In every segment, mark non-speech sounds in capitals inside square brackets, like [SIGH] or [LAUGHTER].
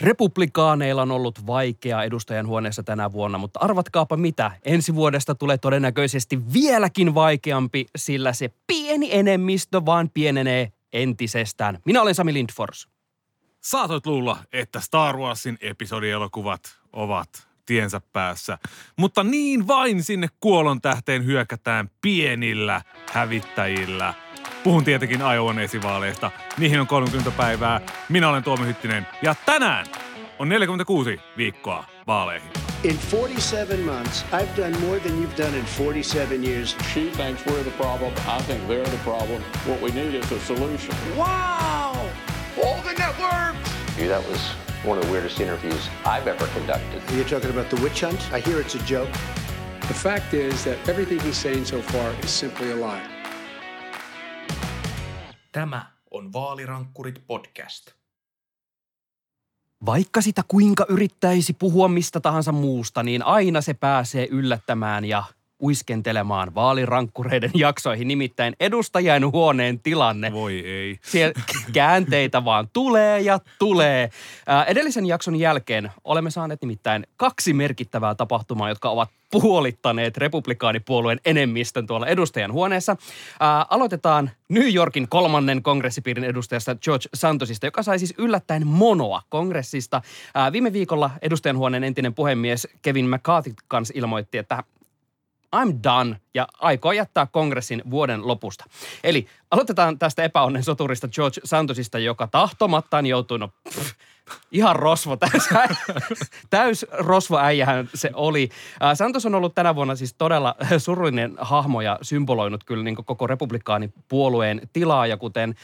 Republikaaneilla on ollut vaikea edustajan huoneessa tänä vuonna, mutta arvatkaapa mitä. Ensi vuodesta tulee todennäköisesti vieläkin vaikeampi, sillä se pieni enemmistö vaan pienenee entisestään. Minä olen Sami Lindfors. Saatoit luulla, että Star Warsin episodielokuvat ovat tiensä päässä. Mutta niin vain sinne kuolon tähteen hyökätään pienillä hävittäjillä. Puhun tietenkin Iowan esivaaleista. Niihin on 30 päivää. Minä olen Tuomi Hyttinen ja tänään on 46 viikkoa vaaleihin. In 47 months, I've done more than you've done in 47 years. She thinks we're the problem. I think they're the problem. What we need is a solution. Wow! All the networks! That was one of the weirdest interviews I've ever conducted. You're talking about the witch hunt? I hear it's a joke. The fact is that everything he's saying so far is simply a lie. Tämä on Vaalirankkurit podcast. Vaikka sitä kuinka yrittäisi puhua mistä tahansa muusta, niin aina se pääsee yllättämään ja uiskentelemaan vaalirankkureiden jaksoihin, nimittäin edustajan huoneen tilanne. Voi ei. Siellä käänteitä vaan tulee ja tulee. Ää, edellisen jakson jälkeen olemme saaneet nimittäin kaksi merkittävää tapahtumaa, jotka ovat puolittaneet republikaanipuolueen enemmistön tuolla edustajan huoneessa. Ää, aloitetaan New Yorkin kolmannen kongressipiirin edustajasta George Santosista, joka sai siis yllättäen monoa kongressista. Ää, viime viikolla edustajan huoneen entinen puhemies Kevin McCarthy kanssa ilmoitti, että I'm done ja aikoo jättää kongressin vuoden lopusta. Eli aloitetaan tästä epäonnen soturista George Santosista, joka tahtomattaan joutuu, no pff, ihan rosvo, [LAUGHS] täys, täys rosvoäijähän se oli. Santos on ollut tänä vuonna siis todella [LAUGHS] surullinen hahmo ja symboloinut kyllä niin koko republikaanipuolueen tilaa ja kuten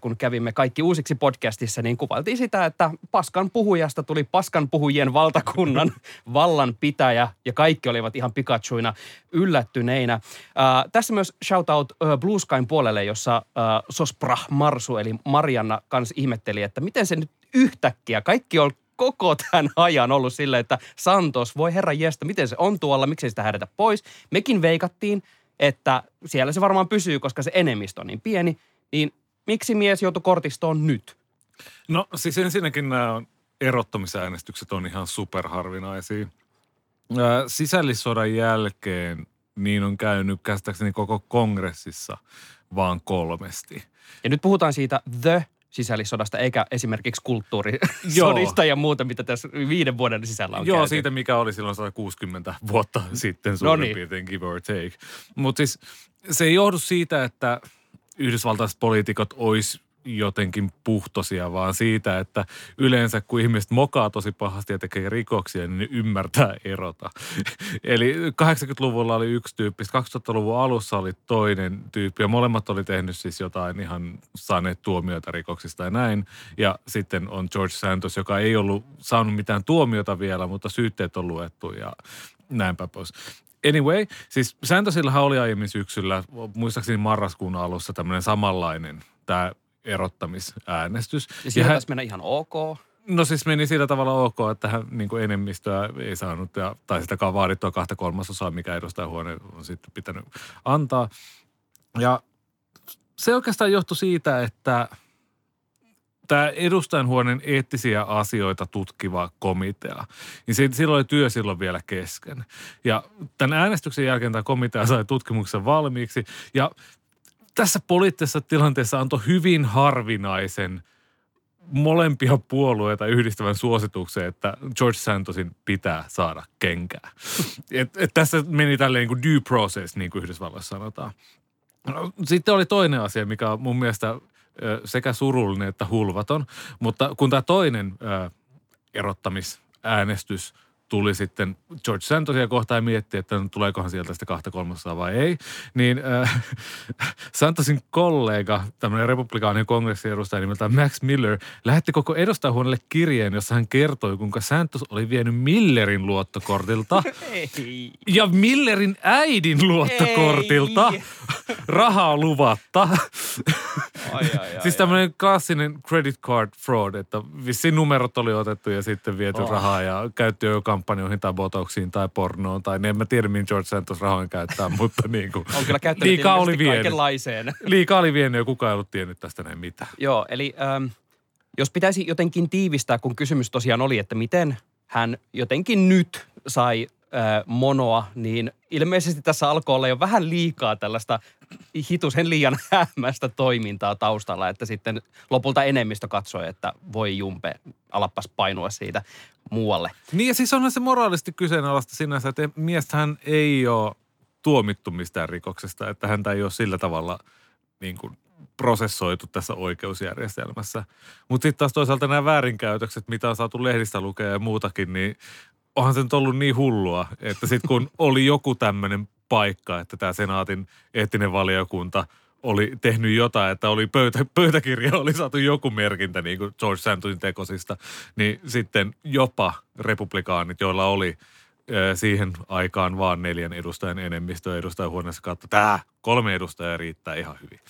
kun kävimme kaikki uusiksi podcastissa, niin kuvailtiin sitä, että paskan puhujasta tuli paskan puhujien valtakunnan [LAUGHS] vallanpitäjä ja kaikki olivat ihan Pikachuina yllättyneinä. Tässä myös shoutout ää, Blue Skyn puolelle, jossa Sospra Marsu eli Marianna kanssa ihmetteli, että miten se nyt yhtäkkiä, kaikki on koko tämän ajan ollut silleen, että Santos, voi herra jestä, miten se on tuolla, miksei sitä hädetä pois. Mekin veikattiin, että siellä se varmaan pysyy, koska se enemmistö on niin pieni, niin miksi mies joutui kortistoon nyt? No siis ensinnäkin nämä erottamisäänestykset on ihan superharvinaisia. Sisällissodan jälkeen niin on käynyt käsittääkseni koko kongressissa vaan kolmesti. Ja nyt puhutaan siitä The sisällissodasta, eikä esimerkiksi kulttuurisodista ja muuta, mitä tässä viiden vuoden sisällä on Joo, käyty. siitä mikä oli silloin 160 vuotta sitten suurin Noniin. piirtein give or take. Mutta siis se ei johdu siitä, että yhdysvaltaiset poliitikot olisi jotenkin puhtosia, vaan siitä, että yleensä kun ihmiset mokaa tosi pahasti ja tekee rikoksia, niin ne ymmärtää erota. [LAUGHS] Eli 80-luvulla oli yksi tyyppi, 2000-luvun alussa oli toinen tyyppi ja molemmat oli tehnyt siis jotain ihan saaneet tuomioita rikoksista ja näin. Ja sitten on George Santos, joka ei ollut saanut mitään tuomiota vielä, mutta syytteet on luettu ja näinpä pois. Anyway, siis Santosillahan oli aiemmin syksyllä, muistaakseni marraskuun alussa tämmöinen samanlainen, tämä erottamisäänestys. Ja siinä taisi mennä ihan ok. No siis meni sillä tavalla ok, että hän niin kuin enemmistöä ei saanut, ja, tai sitäkaan vaadittua kahta kolmasosaa, mikä edustajahuone on sitten pitänyt antaa. Ja se oikeastaan johtui siitä, että tämä edustajanhuoneen eettisiä asioita tutkiva komitea, niin si- silloin oli työ silloin vielä kesken. Ja tämän äänestyksen jälkeen tämä komitea sai tutkimuksen valmiiksi, ja tässä poliittisessa tilanteessa antoi hyvin harvinaisen molempia puolueita yhdistävän suosituksen, että George Santosin pitää saada kenkää. Et, et tässä meni tälleen niin kuin due process, niin kuin Yhdysvalloissa sanotaan. No, Sitten oli toinen asia, mikä on mun mielestä sekä surullinen että hulvaton, mutta kun tämä toinen erottamisäänestys tuli sitten George Santosia kohtaan ja mietti, että no, tuleekohan sieltä sitä kahta kolmasosaa vai ei, niin äh, [LAUGHS] Santosin kollega, tämmöinen republikaanien kongressin edustaja nimeltään Max Miller, lähetti koko edustajahuoneelle kirjeen, jossa hän kertoi, kuinka Santos oli vienyt Millerin luottokortilta [LAUGHS] Ei. ja Millerin äidin luottokortilta Ei. [LAUGHS] rahaa luvatta. Ai, ai, ai, siis tämmöinen klassinen credit card fraud, että vissiin numerot oli otettu ja sitten viety Oh. rahaa ja käytty jo kampanjoihin tai botoksiin tai pornoon tai en mä tiedä, mihin George Santos rahoin käyttää, [LAUGHS] mutta niin kuin, On kyllä käyttänyt liikaa oli vienyt. kaikenlaiseen. [LAUGHS] Liikaa oli vienyt ja kukaan ei ollut tiennyt tästä näin mitään. Joo, eli ähm, Jos pitäisi jotenkin tiivistää, kun kysymys tosiaan oli, että miten hän jotenkin nyt sai monoa, niin ilmeisesti tässä alkoi olla jo vähän liikaa tällaista hitusen liian [LAUGHS] hämmästä toimintaa taustalla, että sitten lopulta enemmistö katsoi, että voi jumpe, alappas painua siitä muualle. Niin ja siis onhan se moraalisti kyseenalaista sinänsä, että miestähän ei ole tuomittu mistään rikoksesta, että häntä ei ole sillä tavalla niin kuin prosessoitu tässä oikeusjärjestelmässä. Mutta sitten taas toisaalta nämä väärinkäytökset, mitä on saatu lehdistä lukea ja muutakin, niin onhan se nyt ollut niin hullua, että sitten kun [LAUGHS] oli joku tämmöinen paikka, että tämä senaatin eettinen valiokunta oli tehnyt jotain, että oli pöytä, pöytäkirja, oli saatu joku merkintä niin kuin George Santosin tekosista, niin sitten jopa republikaanit, joilla oli siihen aikaan vaan neljän edustajan enemmistö edustajahuoneessa kautta. Tämä kolme edustajaa riittää ihan hyvin.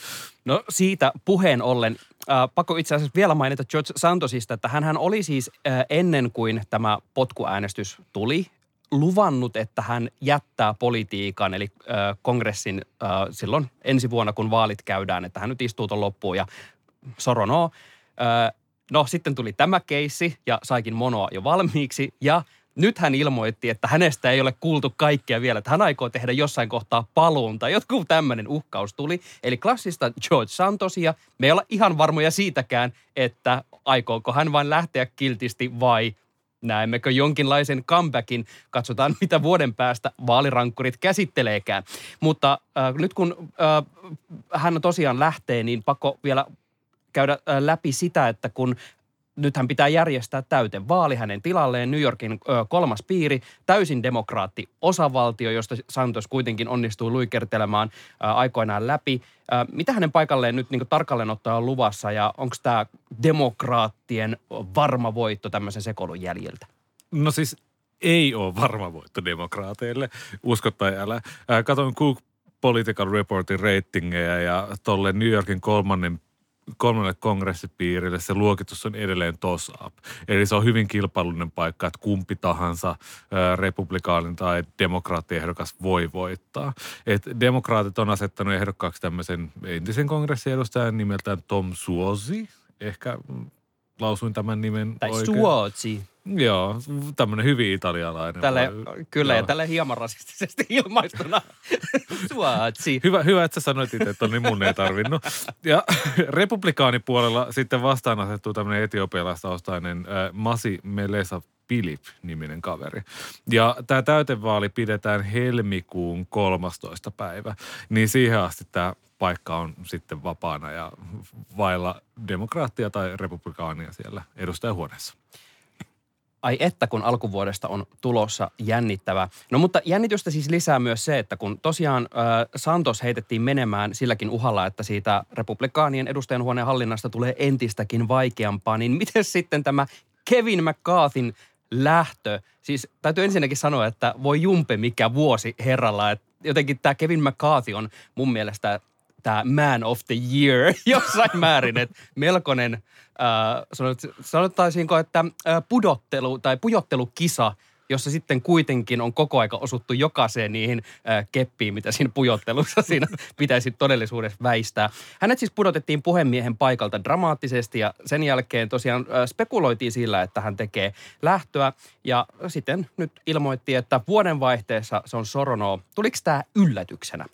No siitä puheen ollen, äh, pakko itse asiassa vielä mainita George Santosista, että hän oli siis äh, ennen kuin tämä potkuäänestys tuli, luvannut, että hän jättää politiikan, eli äh, kongressin äh, silloin ensi vuonna, kun vaalit käydään, että hän nyt istuu tuon loppuun ja soronoo. Äh, no sitten tuli tämä keissi ja saikin monoa jo valmiiksi ja – nyt hän ilmoitti, että hänestä ei ole kuultu kaikkea vielä, että hän aikoo tehdä jossain kohtaa paluun tai jotkut tämmöinen uhkaus tuli. Eli klassista George Santosia. Me ei olla ihan varmoja siitäkään, että aikooko hän vain lähteä kiltisti vai näemmekö jonkinlaisen comebackin. Katsotaan, [LAUGHS] mitä vuoden päästä vaalirankkurit käsitteleekään. Mutta äh, nyt kun äh, hän tosiaan lähtee, niin pakko vielä käydä äh, läpi sitä, että kun nythän pitää järjestää täyten vaali hänen tilalleen New Yorkin ö, kolmas piiri, täysin demokraatti osavaltio, josta Santos kuitenkin onnistui luikertelemaan ö, aikoinaan läpi. Ö, mitä hänen paikalleen nyt niin tarkalleen ottaen on luvassa ja onko tämä demokraattien varma voitto tämmöisen sekoilun jäljiltä? No siis ei ole varma voitto demokraateille, usko tai älä. Katoin Cook Political Reportin ratingeja ja tuolle New Yorkin kolmannen kolmelle kongressipiirille se luokitus on edelleen toss up. Eli se on hyvin kilpailullinen paikka, että kumpi tahansa republikaanin tai demokraattiehdokas voi voittaa. Et demokraatit on asettanut ehdokkaaksi tämmöisen entisen kongressiedustajan nimeltään Tom Suosi. Ehkä lausuin tämän nimen tai oikein. Suosi. Joo, tämmöinen hyvin italialainen. Tälle, kyllä, joo. ja tälle hieman rasistisesti [LAUGHS] ilmaistuna. Suotsi. Hyvä, hyvä, että sä sanoit itse, että niin mun ei tarvinnut. Ja [LAUGHS] republikaanipuolella sitten vastaan asettuu tämmöinen etiopialaistaustainen äh, Masi Melesa Philip-niminen kaveri. Ja tämä täytevaali pidetään helmikuun 13. päivä. Niin siihen asti tämä paikka on sitten vapaana ja vailla demokraattia tai republikaania siellä edustajahuoneessa. Ai että, kun alkuvuodesta on tulossa jännittävä. No mutta jännitystä siis lisää myös se, että kun tosiaan äh, Santos heitettiin menemään silläkin uhalla, että siitä republikaanien edustajanhuoneen hallinnasta tulee entistäkin vaikeampaa, niin miten sitten tämä Kevin McCarthyn lähtö, siis täytyy ensinnäkin sanoa, että voi jumpe mikä vuosi herralla, että jotenkin tämä Kevin McCarthy on mun mielestä tämä man of the year [LAUGHS] jossain määrin, että melkoinen – äh, sanotaisiinko, että äh, pudottelu tai pujottelukisa, jossa sitten kuitenkin on koko aika osuttu jokaiseen niihin äh, keppiin, mitä siinä pujottelussa [LAUGHS] siinä pitäisi todellisuudessa väistää. Hänet siis pudotettiin puhemiehen paikalta dramaattisesti ja sen jälkeen tosiaan äh, spekuloitiin sillä, että hän tekee lähtöä ja sitten nyt ilmoitti, että vuoden vaihteessa se on Sorono. Tuliko tämä yllätyksenä?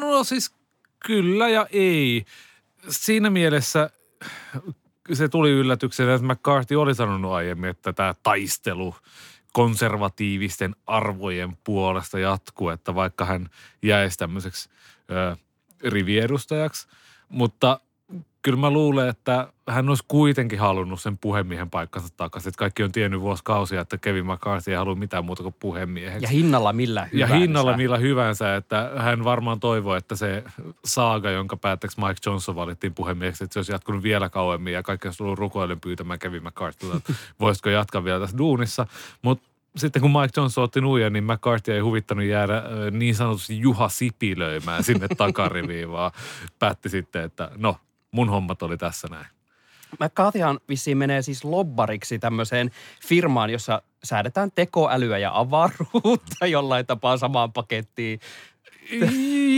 No siis kyllä ja ei. Siinä mielessä se tuli yllätyksenä, että McCarthy oli sanonut aiemmin, että tämä taistelu konservatiivisten arvojen puolesta jatkuu, että vaikka hän jäisi tämmöiseksi ö, riviedustajaksi. Mutta kyllä mä luulen, että hän olisi kuitenkin halunnut sen puhemiehen paikkansa takaisin. Että kaikki on tiennyt vuosikausia, että Kevin McCarthy ei halua mitään muuta kuin puhemieheksi. Ja hinnalla millä hyvänsä. Ja hinnalla millä hyvänsä, että hän varmaan toivoo, että se saaga, jonka päätteeksi Mike Johnson valittiin puhemieheksi, että se olisi jatkunut vielä kauemmin ja kaikki olisi tullut rukoilen pyytämään Kevin McCarthy, että [LAUGHS] voisiko jatkaa vielä tässä duunissa. Mutta sitten kun Mike Johnson otti nuijan, niin McCarthy ei huvittanut jäädä niin sanotusti Juha Sipilöimään sinne [LAUGHS] takariviin, vaan päätti sitten, että no, mun hommat oli tässä näin. McCarthyhan vissiin menee siis lobbariksi tämmöiseen firmaan, jossa säädetään tekoälyä ja avaruutta [LAUGHS] jollain tapaa samaan pakettiin.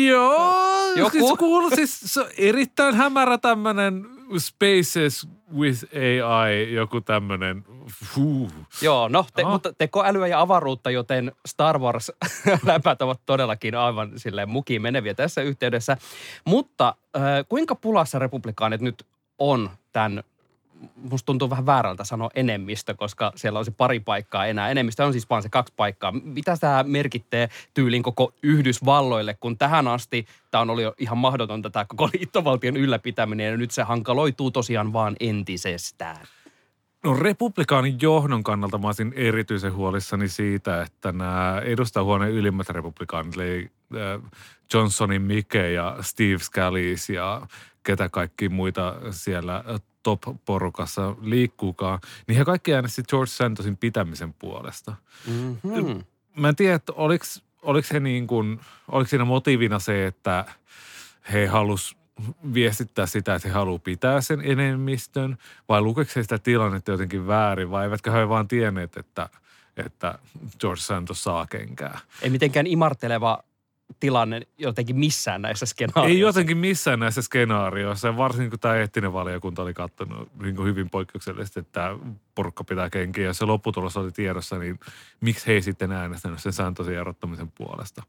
Joo, Joku? siis kuuluu siis se on erittäin hämärä tämmöinen Spaces with AI, joku tämmöinen. Joo, no, te, Aha. mutta tekoälyä ja avaruutta, joten Star Wars-läpät [LAUGHS] ovat todellakin aivan silleen mukiin meneviä tässä yhteydessä. Mutta äh, kuinka pulassa republikaanit nyt on tämän, musta tuntuu vähän väärältä sanoa enemmistö, koska siellä se pari paikkaa enää. Enemmistö on siis vaan se kaksi paikkaa. Mitä tämä merkittää tyylin koko Yhdysvalloille, kun tähän asti tämä on ollut jo ihan mahdotonta tämä koko liittovaltion ylläpitäminen ja nyt se hankaloituu tosiaan vaan entisestään. No republikaanin johdon kannalta mä olisin erityisen huolissani siitä, että nämä edustajahuoneen ylimmät republikaanit, eli äh, Johnsonin Mike ja Steve Scalise ja ketä kaikki muita siellä top-porukassa liikkuukaan, niin he kaikki äänesti George Santosin pitämisen puolesta. Mm-hmm. Mä en tiedä, että oliko, oliko, he niin kuin, oliko siinä motiivina se, että he halus viestittää sitä, että he haluaa pitää sen enemmistön, vai lukeeko he sitä tilannetta jotenkin väärin, vai eivätkö he vaan tienneet, että, että George Santos saa kenkää. Ei mitenkään imarteleva tilanne jotenkin missään näissä skenaarioissa. Ei jotenkin missään näissä skenaarioissa, varsinkin kun tämä eettinen valiokunta oli katsonut niin hyvin poikkeuksellisesti, että porukka pitää kenkiä, ja se lopputulos oli tiedossa, niin miksi he ei sitten äänestänyt sen Santosin erottamisen puolesta.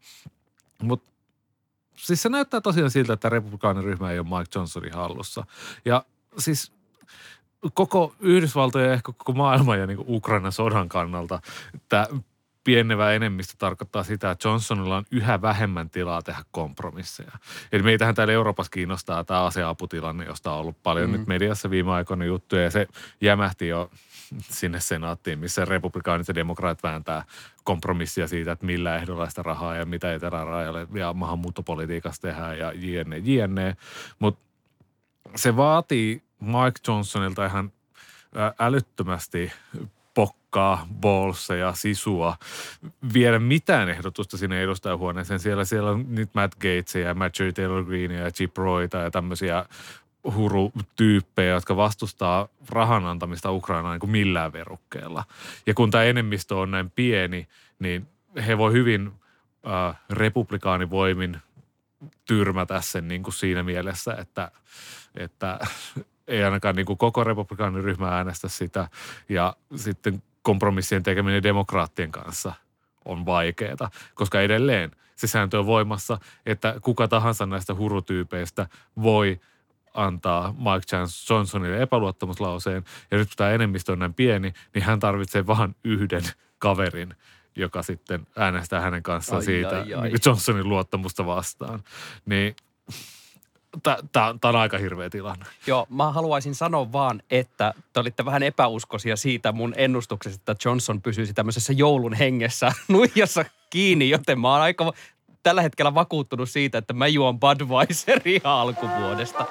Mutta siis se näyttää tosiaan siltä, että republikaaniryhmä ei ole Mike Johnsonin hallussa. Ja siis koko Yhdysvaltojen ja ehkä koko maailman ja niin Ukrainan sodan kannalta tämä pienevä enemmistö tarkoittaa sitä, että Johnsonilla on yhä vähemmän tilaa tehdä kompromisseja. Eli meitähän täällä Euroopassa kiinnostaa tämä aseaputilanne, josta on ollut paljon mm. nyt mediassa viime aikoina juttuja, ja se jämähti jo sinne senaattiin, missä republikaanit ja demokraat vääntää kompromissia siitä, että millä ehdolla sitä rahaa ja mitä etelärajalle ja maahanmuuttopolitiikassa tehdään ja jne, jne. Mutta se vaatii Mike Johnsonilta ihan älyttömästi pokkaa, bolseja, sisua, viedä mitään ehdotusta sinne edustajahuoneeseen. Siellä, siellä on nyt Matt Gatesia ja Marjorie Taylor Greenia ja Chip Royta ja tämmöisiä hurutyyppejä, jotka vastustaa rahan antamista Ukrainaan niin kuin millään verukkeella. Ja kun tämä enemmistö on näin pieni, niin he voi hyvin äh, republikaanivoimin tyrmätä sen niin kuin siinä mielessä, että, että ei ainakaan niin kuin koko republikaaniryhmä äänestä sitä. Ja sitten kompromissien tekeminen demokraattien kanssa on vaikeaa, koska edelleen se sääntö on voimassa, että kuka tahansa näistä hurutyypeistä voi antaa Mike Johnsonille epäluottamuslauseen. Ja nyt kun tämä enemmistö on näin pieni, niin hän tarvitsee vain yhden kaverin, joka sitten äänestää hänen kanssaan Ai, siitä ai, ai. Johnsonin luottamusta vastaan. Niin tämä on aika hirveä tilanne. Joo, mä haluaisin sanoa vaan, että te olitte vähän epäuskoisia siitä mun ennustuksesta, että Johnson pysyisi tämmöisessä joulun hengessä [LAUGHS] nuijassa kiinni, joten mä oon aika tällä hetkellä vakuuttunut siitä, että mä juon Budweiseria alkuvuodesta.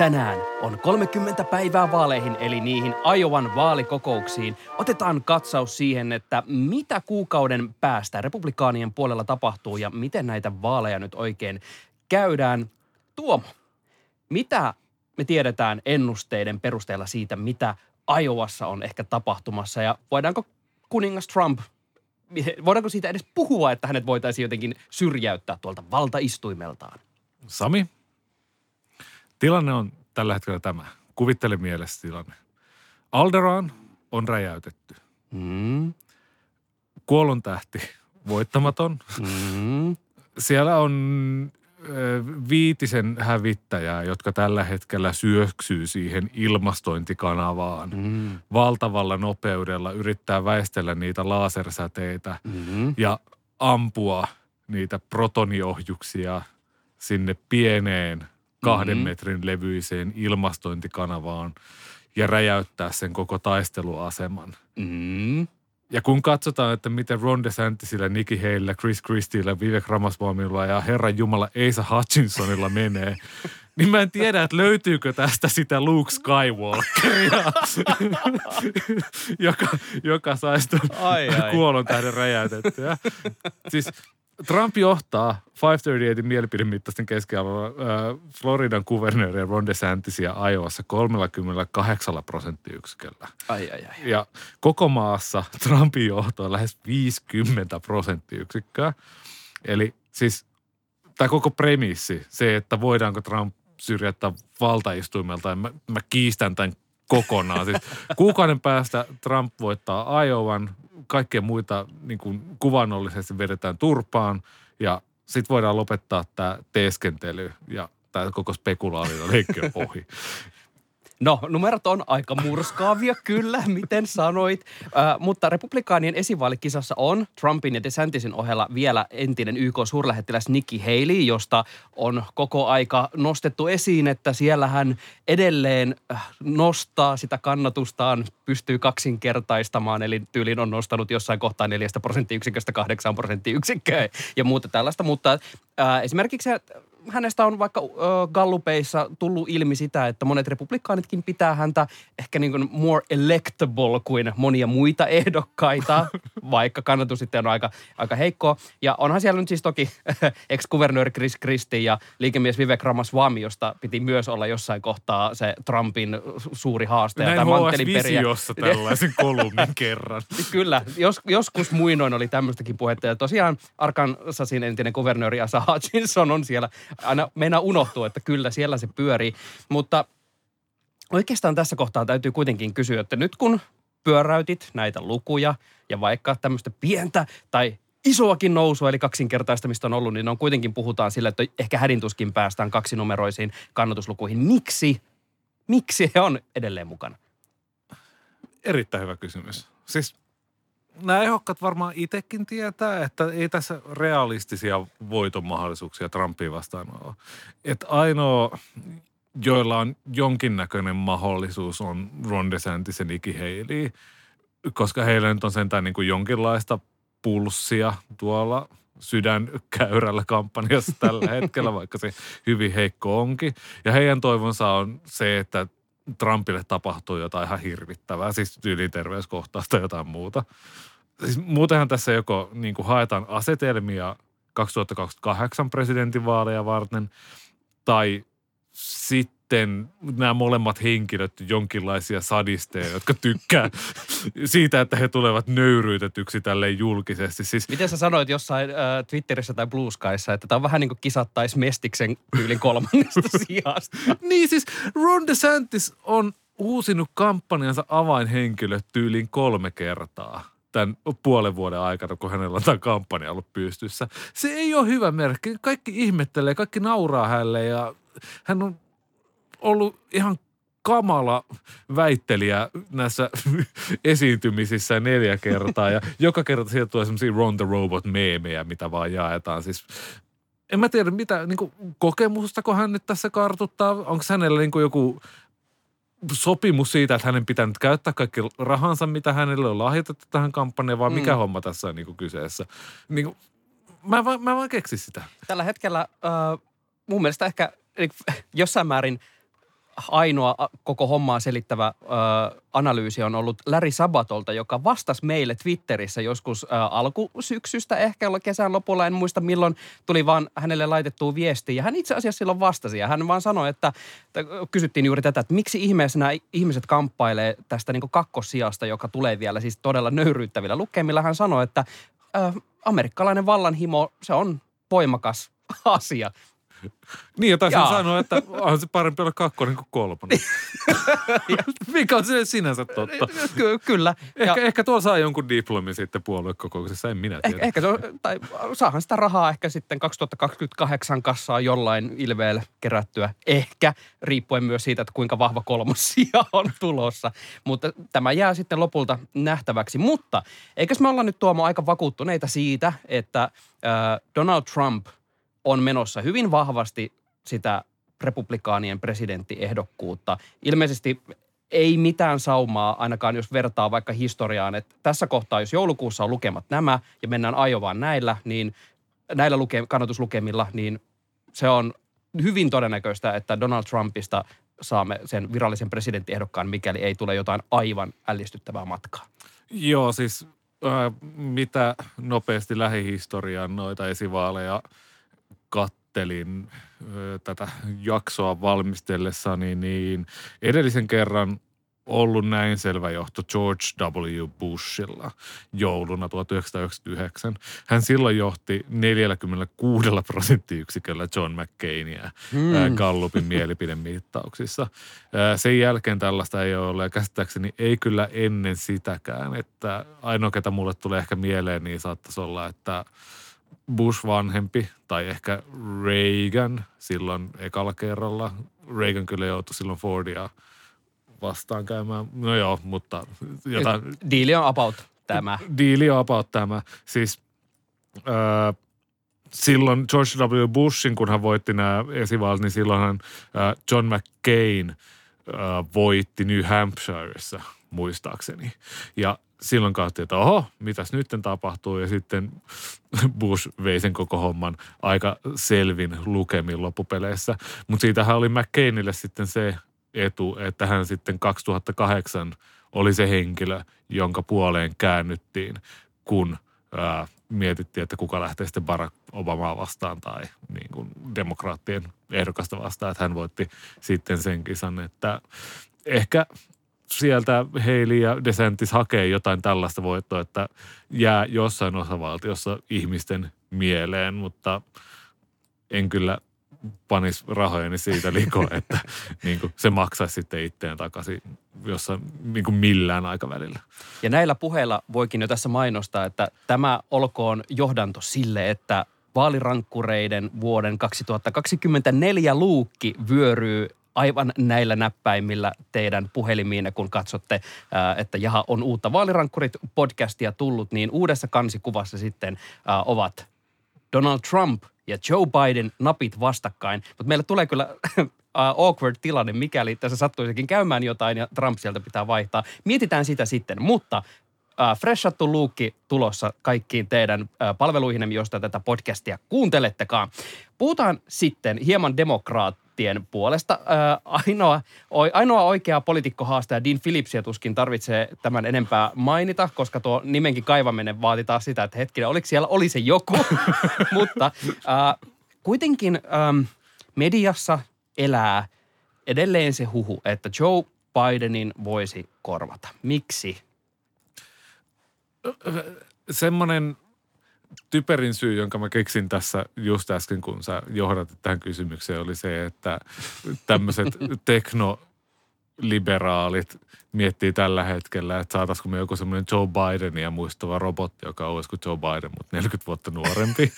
Tänään on 30 päivää vaaleihin, eli niihin Iowan vaalikokouksiin. Otetaan katsaus siihen, että mitä kuukauden päästä republikaanien puolella tapahtuu ja miten näitä vaaleja nyt oikein käydään. Tuomo, mitä me tiedetään ennusteiden perusteella siitä, mitä Iowassa on ehkä tapahtumassa ja voidaanko kuningas Trump, voidaanko siitä edes puhua, että hänet voitaisiin jotenkin syrjäyttää tuolta valtaistuimeltaan? Sami, tilanne on tällä hetkellä tämä. Kuvittele mielessä tilanne. Alderan on räjäytetty. Mm, Kuollon tähti voittamaton. mm, Siellä on viitisen hävittäjää, jotka tällä hetkellä syöksyy siihen ilmastointikanavaan. mm, Valtavalla nopeudella yrittää väistellä niitä lasersäteitä mm. ja ampua niitä protoniohjuksia sinne pieneen kahden Mhm. metrin levyiseen ilmastointikanavaan ja räjäyttää sen koko taisteluaseman. Mm. Ja kun katsotaan, että miten Ron DeSantisilla, Nikki Haleyllä, Chris Christillä, Vivek Ramaswamilla ja Herran Jumala Eisa Hutchinsonilla menee, [LAUGHS] niin mä en tiedä, että löytyykö tästä sitä Luke Skywalkeria, [LAUGHS] joka, joka saisi tuon Ai, ai. kuolon tähden räjäytettyä. Siis Trump johtaa 538 mielipidemittaisten keskialueella äh, Floridan kuvernööriä Ron DeSantisia Iowassa 38 prosenttiyksiköllä. Ai, ai, ai. Ja koko maassa Trumpin johto on lähes 50 prosenttiyksikköä. Eli siis tämä koko premissi, se, että voidaanko Trump syrjäyttää valtaistuimelta, mä, mä kiistän tämän kokonaan. Siis kuukauden päästä Trump voittaa Iowan, kaikkea muita niin kuin kuvannollisesti vedetään turpaan ja sitten voidaan lopettaa tämä teeskentely ja tämä koko spekulaatio leikki ohi. No, numerot on aika murskaavia kyllä, miten sanoit. Äh, mutta republikaanien esivaalikisassa on Trumpin ja DeSantisin ohella vielä entinen YK-suurlähettiläs Nikki Haley, josta on koko aika nostettu esiin, että siellä hän edelleen nostaa sitä kannatustaan, pystyy kaksinkertaistamaan, eli tyylin on nostanut jossain kohtaa 4 prosenttiyksiköstä 8 prosenttiyksikköä ja muuta tällaista. Mutta äh, esimerkiksi hänestä on vaikka äh, gallupeissa tullut ilmi sitä, että monet republikaanitkin pitää häntä ehkä niin kuin more electable kuin monia muita ehdokkaita, [LAUGHS] vaikka kannatus sitten on aika, aika heikkoa. Ja onhan siellä nyt siis toki [LAUGHS] ex-kuvernööri Chris Christie ja liikemies Vivek Ramaswamy, josta piti myös olla jossain kohtaa se Trumpin suuri haaste. Näin tai HS manttelinperiä. Visiossa tällaisen kolumnin kerran. [LAUGHS] Kyllä, jos, joskus muinoin oli tämmöistäkin puhetta. Ja tosiaan Arkansasin entinen kuvernööri Asa Hutchinson on siellä. Aina meinaa unohtua, että kyllä siellä se pyörii. Mutta oikeastaan tässä kohtaa täytyy kuitenkin kysyä, että nyt kun pyöräytit näitä lukuja ja vaikka tämmöistä pientä tai isoakin nousua, eli kaksinkertaistamista on ollut, niin on kuitenkin puhutaan sillä, että ehkä hädintuskin päästään kaksinumeroisiin kannatuslukuihin. Miksi? Miksi he on edelleen mukana? Erittäin hyvä kysymys. Siis nämä ehdokkaat varmaan itsekin tietää, että ei tässä realistisia voiton mahdollisuuksia Trumpia vastaan ole. Että ainoa, joilla on jonkinnäköinen mahdollisuus on Ron DeSantis ja Nikki Haley, koska heillä nyt on sentään niin kuin jonkinlaista pulssia tuolla sydänkäyrällä kampanjassa tällä hetkellä, vaikka se hyvin heikko onkin. Ja heidän toivonsa on se, että Trumpille tapahtuu jotain ihan hirvittävää, siis yliterveyskohtaista tai jotain muuta. Siis muutenhan tässä joko niin kuin haetaan asetelmia 2028 presidentinvaaleja varten, tai sitten nämä molemmat henkilöt jonkinlaisia sadisteja, jotka tykkää [LAUGHS] siitä, että he tulevat nöyryytetyksi tälleen julkisesti. Siis Miten sä sanoit jossain äh, Twitterissä tai Blue Skyssa, että tämä on vähän niin kuin kisattaisi Mestiksen tyylin kolmannesta [LAUGHS] sijasta? niin siis Ron DeSantis on uusinut kampanjansa avainhenkilöt tyyliin kolme kertaa tämän puolen vuoden aikana, kun hänellä on tämä kampanja ollut pystyssä. Se ei ole hyvä merkki. Kaikki ihmettelee, kaikki nauraa hänelle ja hän on ollut ihan kamala väittelijä näissä [LAUGHS] esiintymisissä neljä kertaa ja joka kerta sieltä tulee semmoisia Ron the Robot-meemejä, mitä vaan jaetaan. Siis en mä tiedä, mitä niin kuin, kokemustako hän nyt tässä kartuttaa. Onko hänellä niin kuin, joku sopimus siitä, että hänen pitää nyt käyttää kaikki rahansa, mitä hänelle on lahjoitettu tähän kampanjaan, vai mikä Mm. homma tässä on niin kuin kyseessä. Niin kuin, mä, mä en vaan keksi sitä. Tällä hetkellä äh, mun mielestä ehkä jossain määrin ainoa koko hommaa selittävä äh, analyysi on ollut Larry Sabatolta, joka vastasi meille Twitterissä joskus äh, alkusyksystä, ehkä kesän lopulla, en muista milloin, tuli vaan hänelle laitettua viestiä. Ja hän itse asiassa silloin vastasi ja hän vaan sanoi, että, että kysyttiin juuri tätä, että miksi ihmeessä nämä ihmiset kamppailee tästä niin kakkosijasta, joka tulee vielä siis todella nöyryyttävillä lukemilla. Hän sanoi, että äh, amerikkalainen vallanhimo, se on voimakas [LAUGHS] asia. Niin, ja taisin Jaa. sanoa, että on se parempi olla kakkonen kuin kolmonen. [LAUGHS] Mikä on se sinänsä totta. Ky- kyllä. Ehkä, ja ehkä tuolla saa jonkun diplomin sitten puoluekokouksessa, en minä tiedä. ehkä, ehkä se on, tai saahan sitä rahaa ehkä sitten 2028 kassaa jollain ilveellä kerättyä. Ehkä, riippuen myös siitä, että kuinka vahva kolmosia [LAUGHS] on tulossa. Mutta tämä jää sitten lopulta nähtäväksi. Mutta eikös me olla nyt Tuomo aika vakuuttuneita siitä, että äh, Donald Trump on menossa hyvin vahvasti sitä republikaanien presidenttiehdokkuutta. Ilmeisesti ei mitään saumaa, ainakaan jos vertaa vaikka historiaan, että tässä kohtaa, jos joulukuussa on lukemat nämä ja mennään Ajovaan näillä, niin näillä luke, kannatuslukemilla, niin se on hyvin todennäköistä, että Donald Trumpista saamme sen virallisen presidenttiehdokkaan, mikäli ei tule jotain aivan ällistyttävää matkaa. Joo, siis ää, mitä nopeasti lähihistoriaan noita esivaaleja kattelin ää, tätä jaksoa valmistellessani, niin edellisen kerran ollut näin selvä johto George W. Bushilla jouluna 1999. Hän silloin johti 46 prosenttiyksiköllä John McCainia hmm. Gallupin mielipidemittauksissa. Sen jälkeen tällaista ei ole ja käsittääkseni ei kyllä ennen sitäkään, että ainoa ketä mulle tulee ehkä mieleen, niin saattaisi olla, että Bush vanhempi tai ehkä Reagan silloin ekalla kerralla. Reagan kyllä joutui silloin Fordia vastaan käymään. No joo, mutta jotain, Diili on about tämä. diili on about tämä. Siis öö, silloin George W. Bushin, kun hän voitti nämä esivaalit, niin silloinhan öö, John McCain öö, voitti New Hampshireissa muistaakseni. Ja silloin katsottiin, että oho, mitäs nyt tapahtuu. Ja sitten [LAUGHS] Bush vei sen koko homman aika selvin lukemin loppupeleissä. Mutta siitähän oli McCainille sitten se etu, että hän sitten 2008 oli se henkilö, jonka puoleen käännyttiin, kun ää, mietittiin, että kuka lähtee sitten Barack Obamaa vastaan tai niin kuin demokraattien ehdokasta vastaan, että hän voitti sitten sen kisan, että ehkä sieltä Heili ja DeSantis hakee jotain tällaista voittoa, että jää jossain osavaltiossa ihmisten mieleen, mutta en kyllä panis rahojeni siitä [LAUGHS] likoon, että niin kuin se maksaisi sitten itteen takaisin jossain niin kuin millään aikavälillä. Ja näillä puheilla voikin jo tässä mainostaa, että tämä olkoon johdanto sille, että vaalirankkureiden vuoden 2024 luukki vyöryy aivan näillä näppäimillä teidän puhelimiinne, kun katsotte, että jaha, on uutta Vaalirankkurit-podcastia tullut, niin uudessa kansikuvassa sitten ovat Donald Trump ja Joe Biden napit vastakkain. Mutta meillä tulee kyllä [LAUGHS] awkward tilanne, mikäli tässä sattuisikin käymään jotain ja Trump sieltä pitää vaihtaa. Mietitään sitä sitten, mutta freshattu luukki tulossa kaikkiin teidän palveluihin, josta tätä podcastia kuuntelettekaan. Puhutaan sitten hieman demokraattien puolesta. Äh, ainoa, oi- ainoa oikea poliitikkohaastaja Dean Phillipsia tuskin tarvitsee tämän enempää mainita, koska tuo nimenkin kaivaminen vaatii taas sitä, että hetkinen, oliko siellä, oli se joku. [LAUGHS] Mutta äh, kuitenkin ähm, mediassa elää edelleen se huhu, että Joe Bidenin voisi korvata. Miksi? semmoinen typerin syy, jonka mä keksin tässä just äsken, kun sä johdatit tähän kysymykseen, oli se, että tämmöiset [LAUGHS] teknoliberaalit miettii tällä hetkellä, että saataisiko me joku semmoinen Joe Bidenia muistava robotti, joka olisi kuin Joe Biden, mutta 40 vuotta nuorempi. [LAUGHS]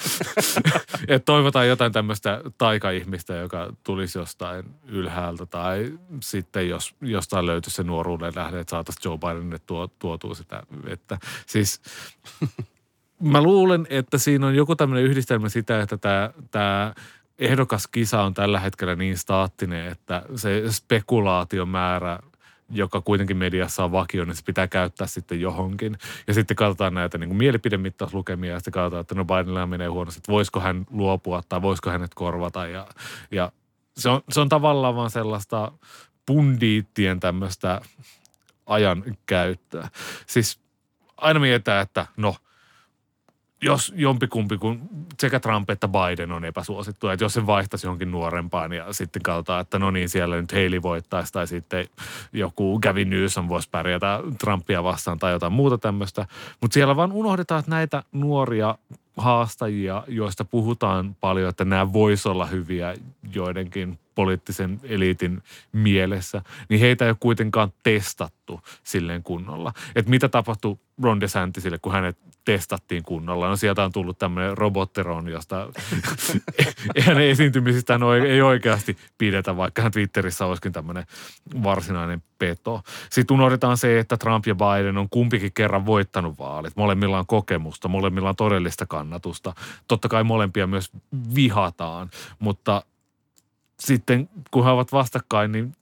että toivotaan jotain tämmöistä taikaihmistä, joka tulisi jostain ylhäältä tai sitten jos jostain löytyisi se nuoruuden lähde, että saataisiin Joe Bidenille tuo, tuotua sitä. Että siis [LAUGHS] mä luulen, että siinä on joku tämmöinen yhdistelmä sitä, että tämä, tämä ehdokaskisa on tällä hetkellä niin staattinen, että se spekulaatiomäärä joka kuitenkin mediassa on vakio, niin se pitää käyttää sitten johonkin. Ja sitten katsotaan näitä niin mielipidemittauslukemia ja sitten katsotaan, että no Bidenilla menee huonosti, että voisiko hän luopua tai voisiko hänet korvata. Ja, ja se, on, se on tavallaan vaan sellaista pundiittien tämmöistä ajan käyttöä. Siis aina mietitään, että no – jos jompikumpi, kun sekä Trump että Biden on epäsuosittu, että jos se vaihtaisi johonkin nuorempaan ja sitten katsotaan, että no niin, siellä nyt Haley voittaisi tai sitten joku Gavin Newsom voisi pärjätä Trumpia vastaan tai jotain muuta tämmöistä. Mutta siellä vaan unohdetaan, että näitä nuoria haastajia, joista puhutaan paljon, että nämä voisi olla hyviä joidenkin poliittisen eliitin mielessä, niin heitä ei ole kuitenkaan testattu silleen kunnolla. Että mitä tapahtui Ron DeSantisille, kun hänet testattiin kunnolla. No sieltä on tullut tämmöinen robotteron, josta [LAUGHS] [LAUGHS] hänen esiintymisistään ei oikeasti pidetä, vaikka hän Twitterissä olisikin tämmöinen varsinainen peto. Sitten unohdetaan se, että Trump ja Biden on kumpikin kerran voittanut vaalit. Molemmilla on kokemusta, molemmilla on todellista kannatusta. Totta kai molempia myös vihataan, mutta sitten kun he ovat vastakkain, niin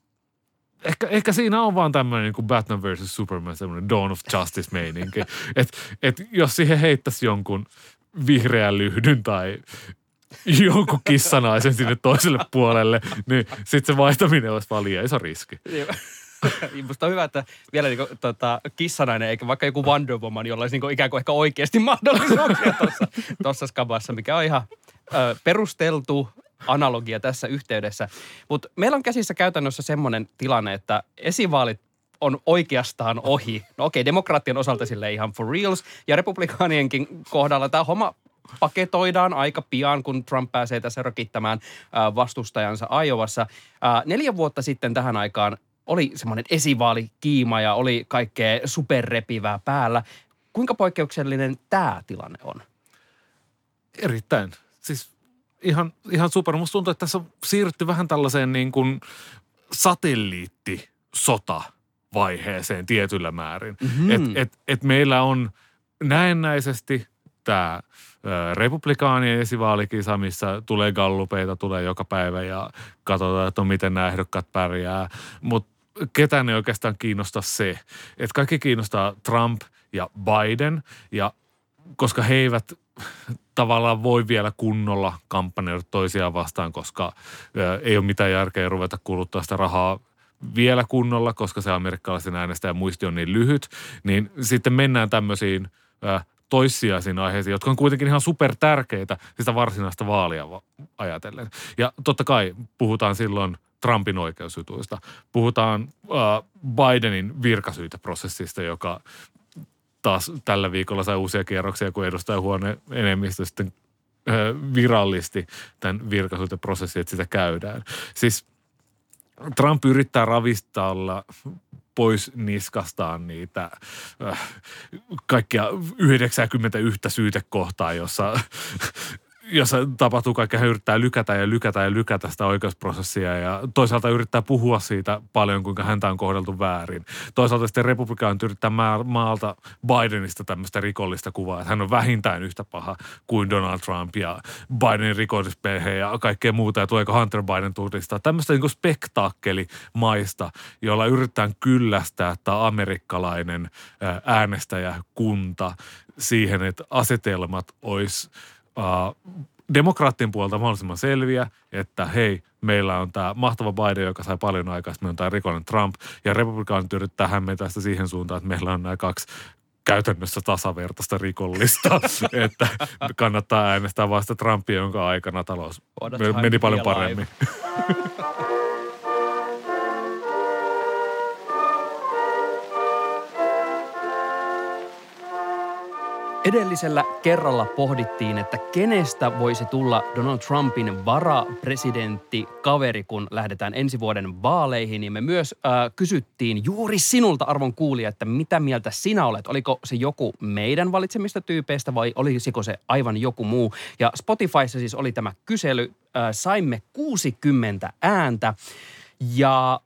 ehkä, ehkä siinä on vaan tämmöinen niin kuin Batman vs. Superman, semmoinen Dawn of Justice-meininki. [LAUGHS] että et jos siihen heittäisi jonkun vihreän lyhdyn tai jonkun kissanaisen sinne toiselle puolelle, niin sitten se vaihtaminen olisi vaan liian iso riski. [LAUGHS] Musta on hyvä, että vielä niin kuin, tota, kissanainen, eikä vaikka joku Wonder Woman, jolla olisi niin kuin, ikään kuin ehkä oikeasti [LAUGHS] mahdollisuuksia tuossa, tuossa skabassa, mikä on ihan ö, perusteltu analogia tässä yhteydessä. Mutta meillä on käsissä käytännössä semmoinen tilanne, että esivaalit on oikeastaan ohi. No okei, demokraattien osalta sille ihan for reals. Ja republikaanienkin kohdalla tämä homma paketoidaan aika pian, kun Trump pääsee tässä rokittamaan äh, vastustajansa Aiovassa. Äh, neljä vuotta sitten tähän aikaan oli semmoinen esivaalikiima ja oli kaikkea superrepivää päällä. Kuinka poikkeuksellinen tämä tilanne on? Erittäin. Siis ihan, ihan super. Musta tuntuu, että tässä on siirrytty vähän tällaiseen niin kuin satelliittisota vaiheeseen tietyllä määrin. Mm-hmm. Et, et, et meillä on näennäisesti tämä republikaanien esivaalikisa, missä tulee gallupeita, tulee joka päivä ja katsotaan, että miten nämä ehdokkaat pärjää. Mutta ketään ei oikeastaan kiinnosta se, että kaikki kiinnostaa Trump ja Biden ja koska he eivät tavallaan voi vielä kunnolla kampanjoida toisiaan vastaan, koska ei ole mitään järkeä ruveta kuluttaa sitä rahaa vielä kunnolla, koska se amerikkalaisen äänestäjän muisti on niin lyhyt, niin sitten mennään tämmöisiin toissijaisiin aiheisiin, jotka on kuitenkin ihan super tärkeitä sitä varsinaista vaalia ajatellen. Ja totta kai puhutaan silloin Trumpin oikeusjutuista. Puhutaan äh, Bidenin virkasyyteprosessista, joka taas tällä viikolla sai uusia kierroksia, kun edustajahuone enemmistö sitten virallisti tämän virkasyyteprosessin, että sitä käydään. Siis Trump yrittää ravistalla pois niskastaan niitä äh, kaikkia 91 syytekohtaa, jossa jossa tapahtuu kaikkea, hän yrittää lykätä ja lykätä ja lykätä sitä oikeusprosessia ja toisaalta yrittää puhua siitä paljon, kuinka häntä on kohdeltu väärin. Toisaalta sitten republikaanit yrittää maalta Bidenista tämmöistä rikollista kuvaa, että hän on vähintään yhtä paha kuin Donald Trump ja Bidenin rikollisperhe ja kaikkea muuta ja tuleeko Hunter Biden turistaa. Tämmöistä niin spektaakkelimaista, jolla yritetään kyllästää tämä amerikkalainen äänestäjäkunta siihen, että asetelmat olisi uh, demokraattien puolelta mahdollisimman selviä, että hei, meillä on tämä mahtava Biden, joka sai paljon aikaa, meillä on tämä rikollinen Trump, ja republikaanit yrittää hämmentää sitä siihen suuntaan, että meillä on nämä kaksi käytännössä tasavertaista rikollista, [LAUGHS] että kannattaa äänestää vasta Trumpia, jonka aikana talous meni paljon paremmin. [LAUGHS] Edellisellä kerralla pohdittiin, että kenestä voisi tulla Donald Trumpin varapresidentti kaveri, kun lähdetään ensi vuoden vaaleihin. Niin me myös äh, kysyttiin juuri sinulta, arvon kuulija, että mitä mieltä sinä olet? Oliko se joku meidän valitsemista tyypeistä vai olisiko se aivan joku muu? Ja Spotifyssa siis oli tämä kysely. Äh, saimme 60 ääntä ja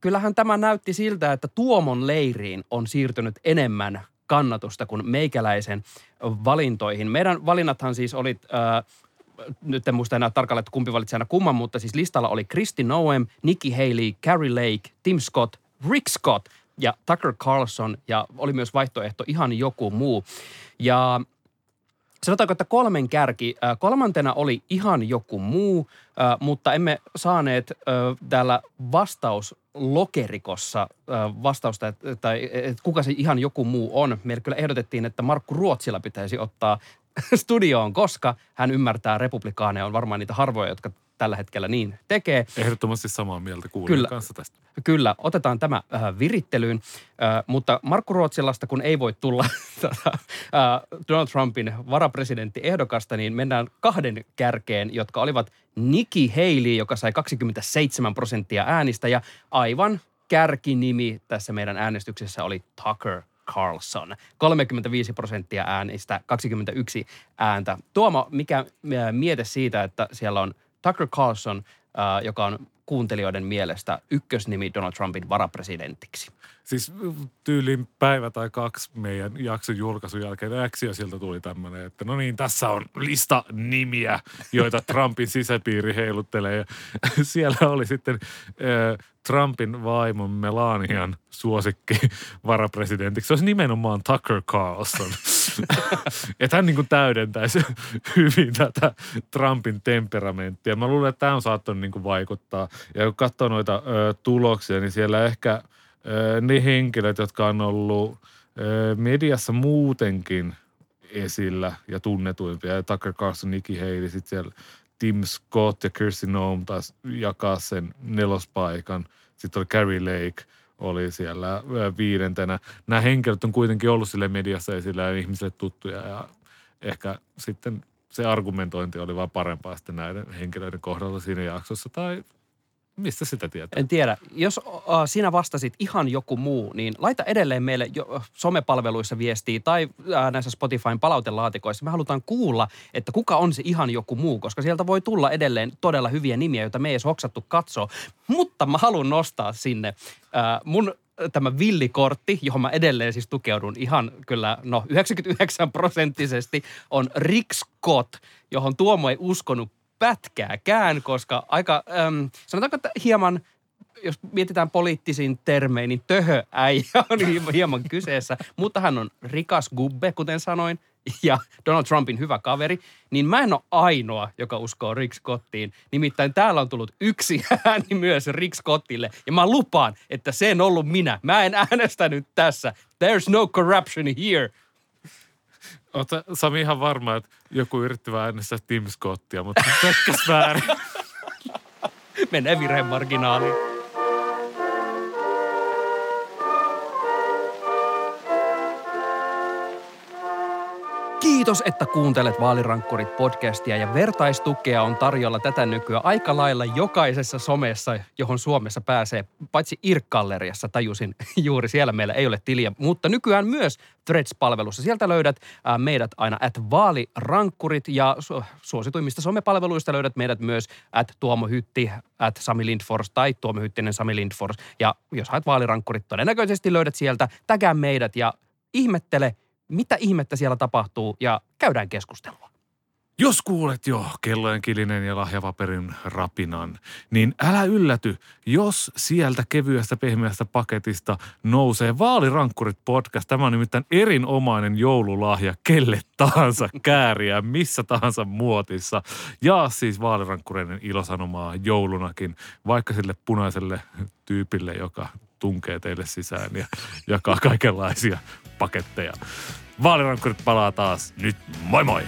kyllähän tämä näytti siltä, että Tuomon leiriin on siirtynyt enemmän kannatusta kuin meikäläisen valintoihin. Meidän valinnathan siis oli, äh, nyt en muista enää tarkalleen, että kumpi valitsi aina kumman, mutta siis listalla oli Kristi Noem, Nikki Haley, Carrie Lake, Tim Scott, Rick Scott ja Tucker Carlson ja oli myös vaihtoehto ihan joku muu. Ja sanotaanko, että kolmen kärki. Äh, kolmantena oli ihan joku muu, äh, mutta emme saaneet äh, täällä vastauslokerikossa vastausta, tai että kuka se ihan joku muu on. Meille kyllä ehdotettiin, että Markku Ruotsilla pitäisi ottaa [LAUGHS] studioon, koska hän ymmärtää republikaaneja, on varmaan niitä harvoja, jotka tällä hetkellä niin tekee. Ehdottomasti samaa mieltä kuulijan kanssa tästä. Kyllä, otetaan tämä äh, virittelyyn, äh, mutta Markku Ruotsilasta, kun ei voi tulla [LAUGHS] tota, äh, Donald Trumpin varapresidentti ehdokasta, niin mennään kahden kärkeen, jotka olivat Nikki Haley, joka sai 27 prosenttia äänistä ja aivan kärkinimi tässä meidän äänestyksessä oli Tucker Carlson. 35 prosenttia äänistä, 21 ääntä. Tuomo, mikä miete siitä, että siellä on Tucker Carlson, äh, joka on kuuntelijoiden mielestä ykkösnimi Donald Trumpin varapresidentiksi. Siis tyylin päivä tai kaksi meidän jakson julkaisun jälkeen ja sieltä tuli tämmöinen, että no niin, tässä on lista nimiä, joita Trumpin sisäpiiri heiluttelee. Ja [LAUGHS] siellä oli sitten äh, Trumpin vaimon Melanian suosikki varapresidentiksi. Se olisi nimenomaan Tucker Carlson. [LAUGHS] että hän niin kuin täydentäisi hyvin tätä Trumpin temperamenttia. Mä luulen, että tämä on saattanut niin kuin vaikuttaa. Ja kun katsoo noita ö, tuloksia, niin siellä ehkä – ne henkilöt, jotka on ollut mediassa muutenkin esillä ja tunnetuimpia. Tucker Carlson, Nikki Haley, sitten siellä Tim Scott ja Kirsty Noem taas jakaa sen nelospaikan. Sitten oli Carrie Lake oli siellä viidentenä. Nämä henkilöt on kuitenkin ollut sille mediassa esillä ja ihmisille tuttuja ja ehkä sitten se argumentointi oli vaan parempaa sitten näiden henkilöiden kohdalla siinä jaksossa tai mistä sitä tietää? En tiedä. Jos uh, sinä vastasit ihan joku muu, niin laita edelleen meille jo, somepalveluissa viestiä tai uh, näissä Spotifyn palautelaatikoissa. Me halutaan kuulla, että kuka on se ihan joku muu, koska sieltä voi tulla edelleen todella hyviä nimiä, joita me ei edes hoksattu katsoa. Mutta mä haluan nostaa sinne uh, mun tämä villikortti, johon mä edelleen siis tukeudun ihan kyllä, no 99 prosenttisesti, on Rick Scott, johon Tuomo ei uskonut pätkääkään, koska aika, äm, sanotaanko, että hieman jos mietitään poliittisin termein, niin töhö äijä [LAUGHS] on hieman kyseessä, mutta hän on rikas gubbe, kuten sanoin, ja Donald Trumpin hyvä kaveri, niin mä en ole ainoa, joka uskoo Rick Scottiin. Nimittäin täällä on tullut yksi [LAUGHS] ääni myös Rick Scottille, ja mä lupaan, että se en ollut minä. Mä en äänestänyt tässä. There's no corruption here. Oot sä, Sami ihan varma, että joku yritti vähän äänestää Tim Scottia, mutta tökkäs väärin. Menee virheen Kiitos, että kuuntelet Vaalirankkurit podcastia ja vertaistukea on tarjolla tätä nykyään aika lailla jokaisessa somessa, johon Suomessa pääsee, paitsi Irk-galleriassa tajusin [LAUGHS] juuri siellä meillä ei ole tiliä, mutta nykyään myös Threads-palvelussa. Sieltä löydät ää, meidät aina at vaalirankkurit ja su- suosituimmista somepalveluista löydät meidät myös at Tuomo Hytti, at Sami Lindfors tai Tuomo Hyttinen Sami Lindfors. Ja jos haet vaalirankkurit, todennäköisesti löydät sieltä, tägää meidät ja ihmettele, mitä ihmettä siellä tapahtuu ja käydään keskustelua. Jos kuulet jo kellojen kilinen ja lahjapaperin rapinan, niin älä ylläty, jos sieltä kevyestä pehmeästä paketista nousee Vaalirankkurit podcast. Tämä on nimittäin erinomainen joululahja kelle tahansa kääriä, missä tahansa muotissa. Ja siis Vaalirankkureiden ilosanomaa joulunakin, vaikka sille punaiselle tyypille, joka tunkee teille sisään ja [LAUGHS] jakaa kaikenlaisia paketteja. Vaalirankkurit palaa taas nyt. Moi moi!